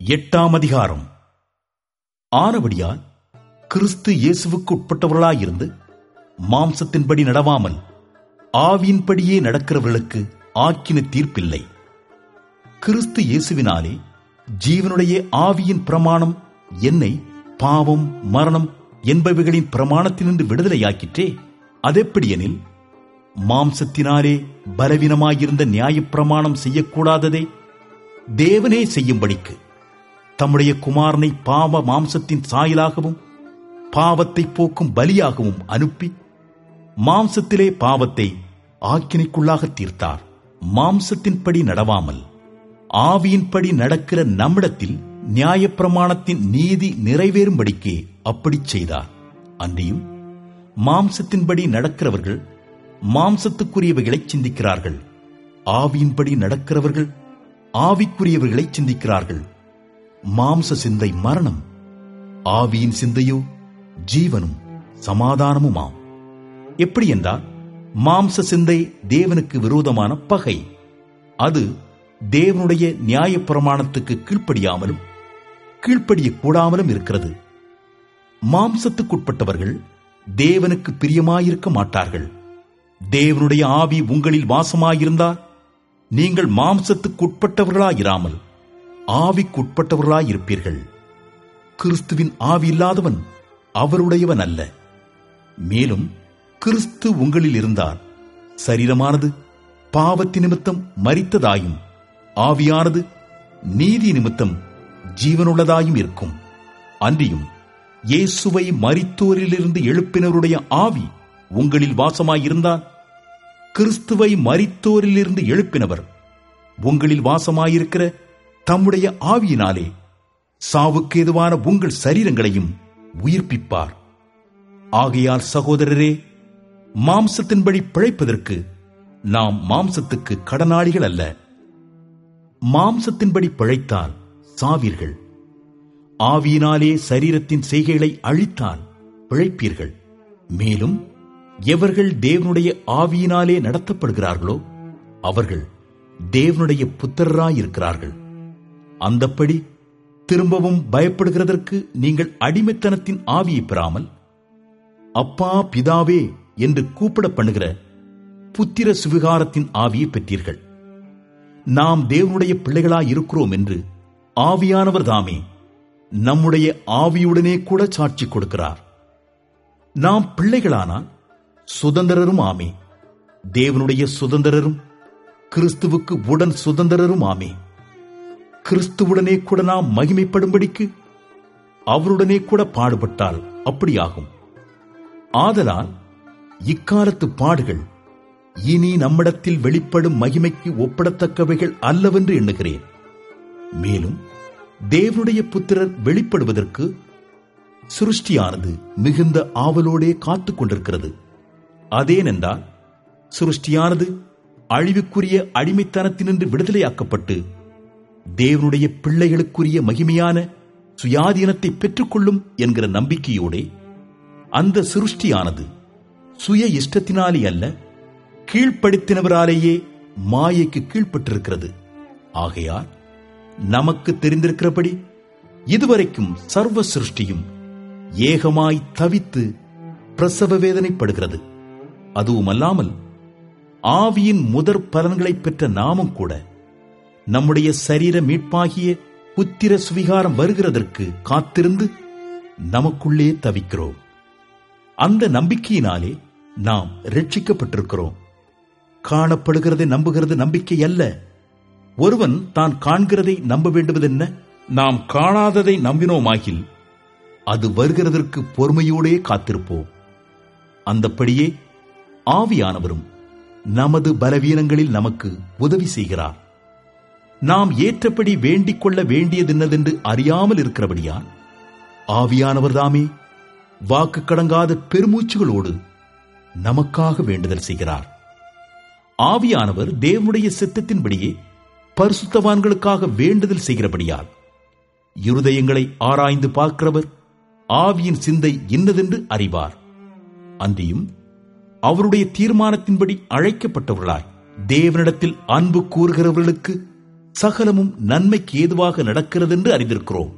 எட்டாம் அதிகாரம். ஆனபடியால் கிறிஸ்து இயேசுவுக்கு உட்பட்டவர்களாயிருந்து மாம்சத்தின்படி நடவாமல் ஆவியின்படியே நடக்கிறவர்களுக்கு ஆக்கின தீர்ப்பில்லை. கிறிஸ்து இயேசுவினாலே ஜீவனுடைய ஆவியின் பிரமாணம் என்னை பாவம் மரணம் என்பவைகளின் பிரமாணத்தினின்று விடுதலையாக்கிற்றே. அதெப்படியெனில் மாம்சத்தினாலே பலவீனமாயிருந்த நியாயப்பிரமாணம் செய்யக்கூடாததை தேவனே செய்யும்படிக்கு தம்முடைய குமாரனை பாவ மாம்சத்தின் சாயலாகவும் பாவத்தை போக்கும் பலியாகவும் அனுப்பி மாம்சத்திலே பாவத்தை ஆக்கினைக்குள்ளாக தீர்த்தார். மாம்சத்தின்படி நடவாமல் ஆவியின்படி நடக்கிற நம்மிடத்தில் நியாயப்பிரமாணத்தின் நீதி நிறைவேறும்படிக்கே அப்படிச் செய்தார். அன்றியும் மாம்சத்தின்படி நடக்கிறவர்கள் மாம்சத்துக்குரியவைகளை சிந்திக்கிறார்கள். ஆவியின்படி நடக்கிறவர்கள் ஆவிக்குரியவர்களை சிந்திக்கிறார்கள். மாம்ச சிந்தை மரணம். ஆவியின் சிந்தையோ ஜீவனும் சமாதானமுமாம். எப்படி என்றால் மாம்ச சிந்தை தேவனுக்கு விரோதமான பகை. அது தேவனுடைய நியாயப்பிரமாணத்துக்கு கீழ்ப்படியாமலும் கீழ்ப்படிய கூடாமலும் இருக்கிறது. மாம்சத்துக்குட்பட்டவர்கள் தேவனுக்கு பிரியமாயிருக்க மாட்டார்கள். தேவனுடைய ஆவி உங்களில் வாசமாயிருந்தால் நீங்கள் மாம்சத்துக்குட்பட்டவர்களாயிராமல் ஆவிக்குட்பட்டவர்களாயிருப்பீர்கள். கிறிஸ்துவின் ஆவி இல்லாதவன் அவருடையவன் அல்ல. மேலும் கிறிஸ்து உங்களில் இருந்தால் சரீரமானது பாவத்தி நிமித்தம் மறித்ததாயும் ஆவியானது நீதி நிமித்தம் ஜீவனுள்ளதாயும் இருக்கும். அன்றியும் இயேசுவை மரித்தோரிலிருந்து எழுப்பினருடைய ஆவி உங்களில் வாசமாயிருந்தால் கிறிஸ்துவை மரித்தோரிலிருந்து எழுப்பினவர் உங்களில் வாசமாயிருக்கிற தம்முடைய ஆவியினாலே சாவுக்கு எதுவான உங்கள் சரீரங்களையும் உயிர்ப்பிப்பார். ஆகையால் சகோதரரே மாம்சத்தின்படி பிழைப்பதற்கு நாம் மாம்சத்துக்கு கடனாளிகள் அல்ல. மாம்சத்தின்படி பிழைத்தால் சாவீர்கள். ஆவியினாலே சரீரத்தின் செய்கைகளை அழித்தால் பிழைப்பீர்கள். மேலும் எவர்கள் தேவனுடைய ஆவியினாலே நடத்தப்படுகிறார்களோ அவர்கள் தேவனுடைய புத்திரராயிருக்கிறார்கள். அந்தப்படி திரும்பவும் பயப்படுகிறதற்கு நீங்கள் அடிமைத்தனத்தின் ஆவியை பெறாமல் அப்பா பிதாவே என்று கூப்பிட பண்ணுகிற புத்திர சுவிகாரத்தின் ஆவியை பெற்றீர்கள். நாம் தேவனுடைய பிள்ளைகளாய் இருக்கிறோம் என்று ஆவியானவர் தாமே நம்முடைய ஆவியுடனே கூட சாட்சி கொடுக்கிறார். நாம் பிள்ளைகளானால் சுதந்திரரும் ஆமே. தேவனுடைய சுதந்திரரும் கிறிஸ்துவுக்கு உடன் சுதந்திரரும் ஆமே. கிறிஸ்துவுடனே கூட நாம் மகிமைப்படும்படிக்கு அவருடனே கூட பாடுபட்டால் அப்படியாகும். ஆதலால் இக்காலத்து பாடுகள் இனி நம்மிடத்தில் வெளிப்படும் மகிமைக்கு ஒப்பிடத்தக்கவைகள் அல்லவென்று எண்ணுகிறேன். மேலும் தேவனுடைய புத்திரர் வெளிப்படுவதற்கு சுருஷ்டியானது மிகுந்த ஆவலோடே காத்துக் கொண்டிருக்கிறது. அதேனென்றால் சுருஷ்டியானது அழிவுக்குரிய அடிமைத்தனத்தினின்று விடுதலையாக்கப்பட்டு தேவனுடைய பிள்ளைகளுக்குரிய மகிமையான சுயாதீனத்தை பெற்றுக்கொள்ளும் என்கிற நம்பிக்கையோடே அந்த சிருஷ்டியானது சுய இஷ்டத்தினாலே அல்ல கீழ்ப்படுத்தினவராலேயே மாயைக்கு கீழ்ப்பட்டிருக்கிறது. ஆகையால் நமக்கு தெரிந்திருக்கிறபடி இதுவரைக்கும் சர்வ சிருஷ்டியும் ஏகமாய் தவித்து பிரசவ வேதனைப்படுகிறது. அதுவுமல்லாமல் ஆவியின் முதற் பலன்களை பெற்ற நாமும் கூட நம்முடைய சரீர மீட்பாகிய புத்திர சுவிகாரம் வருகிறதற்கு காத்திருந்து நமக்குள்ளே தவிக்கிறோம். அந்த நம்பிக்கையினாலே நாம் ரட்சிக்கப்பட்டிருக்கிறோம். காணப்படுகிறதை நம்புகிறது நம்பிக்கை அல்ல. ஒருவன் தான் காண்கிறதை நம்ப வேண்டுவதென்ன? நாம் காணாததை நம்பினோமாகில் அது வருகிறதற்கு பொறுமையோடே காத்திருப்போம். அந்தப்படியே ஆவியானவரும் நமது பலவீனங்களில் நமக்கு உதவி செய்கிறார். நாம் ஏற்றபடி வேண்டிக் கொள்ள வேண்டியதென்னதென்று அறியாமல் இருக்கிறபடியால் ஆவியானவர் தாமே வாக்கு கடங்காத பெருமூச்சுகளோடு நமக்காக வேண்டுதல் செய்கிறார். ஆவியானவர் தேவனுடைய சித்தத்தின்படியே பரிசுத்தவான்களுக்காக வேண்டுதல் செய்கிறபடியால் இருதயங்களை ஆராய்ந்து பார்க்கிறவர் ஆவியின் சிந்தை இன்னதென்று அறிவார். அன்றியும் அவருடைய தீர்மானத்தின்படி அழைக்கப்பட்டவர்களாய் தேவனிடத்தில் அன்பு கூறுகிறவர்களுக்கு சகலமும் நன்மைக்கு ஏதுவாக நடக்கிறது என்று அறிந்திருக்கிறோம்.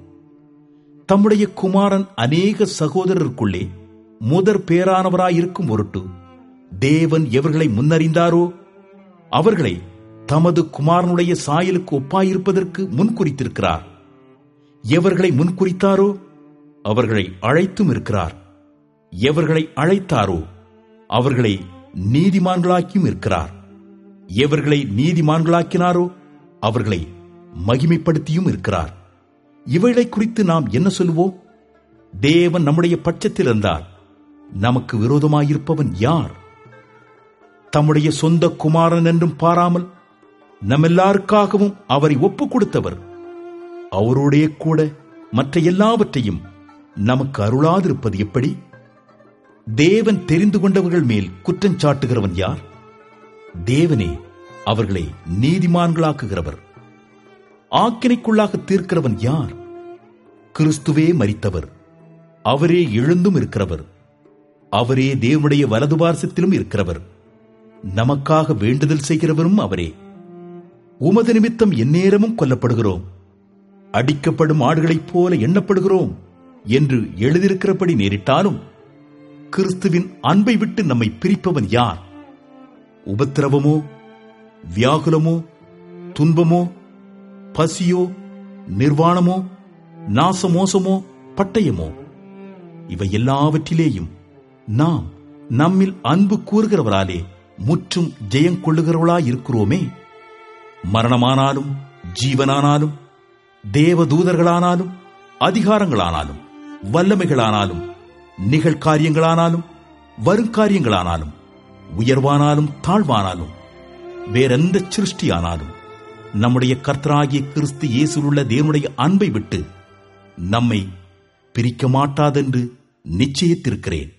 தம்முடைய குமாரன் அநேக சகோதரருக்குள்ளே முதற் பேரானவராயிருக்கும் பொருட்டு தேவன் எவர்களை முன்னறிந்தாரோ அவர்களை தமது குமாரனுடைய சாயலுக்கு ஒப்பாயிருப்பதற்கு முன்குறித்திருக்கிறார். எவர்களை முன்குறித்தாரோ அவர்களை அழைத்தும் இருக்கிறார். எவர்களை அழைத்தாரோ அவர்களை நீதிமான்களாக்கியும் இருக்கிறார். எவர்களை நீதிமான்களாக்கினாரோ அவர்களை மகிமைப்படுத்தியும் இருக்கிறார். இவைகளை குறித்து நாம் என்ன சொல்லுவோம்? தேவன் நம்முடைய பட்சத்தில் இருந்தார். நமக்கு விரோதமாயிருப்பவன் யார்? தம்முடைய சொந்த குமாரன் என்றும் பாராமல் நம்மெல்லாருக்காகவும் அவரை ஒப்புக் கொடுத்தவர் அவருடைய கூட மற்ற எல்லாவற்றையும் நமக்கு அருளாதிருப்பது எப்படி? தேவன் தெரிந்து கொண்டவர்கள் மேல் குற்றம் சாட்டுகிறவன் யார்? தேவனே அவர்களை நீதிமான்களாக்குகிறவர். ஆக்கினைக்குள்ளாக தீர்க்கிறவன் யார்? கிறிஸ்துவே மரித்தவர். அவரே எழுந்தும் இருக்கிறவர். அவரே தேவனுடைய வலது பார்சத்திலும் இருக்கிறவர். நமக்காக வேண்டுதல் செய்கிறவரும் அவரே. உமது நிமித்தம் எந்நேரமும் கொல்லப்படுகிறோம். அடிக்கப்படும் ஆடுகளைப் போல எண்ணப்படுகிறோம் என்று எழுதியிருக்கிறபடி நேரிட்டாலும் கிறிஸ்துவின் அன்பை விட்டு நம்மை பிரிப்பவன் யார்? உபத்திரவமோ? வியாகுலமோ துன்பமோ பசியோ நிர்வாணமோ நாசமோசமோ பட்டயமோ இவை எல்லாவற்றிலேயும் நாம் நம்மில் அன்பு கூறுகிறவராலே முற்றும் ஜெயம் கொள்ளுகிறவர்களாயிருக்கிறோமே. மரணமானாலும் ஜீவனானாலும் தேவதூதர்களானாலும் அதிகாரங்களானாலும் வல்லமைகளானாலும் நிகழ்காரியங்களானாலும் வருங்காரியங்களானாலும் உயர்வானாலும் தாழ்வானாலும் வேறெந்த சிருஷ்டியானாலும் நம்முடைய கர்த்தராகிய கிறிஸ்து இயேசுள்ள தேவனுடைய அன்பை விட்டு நம்மை பிரிக்க மாட்டாதென்று நிச்சயித்திருக்கிறேன்.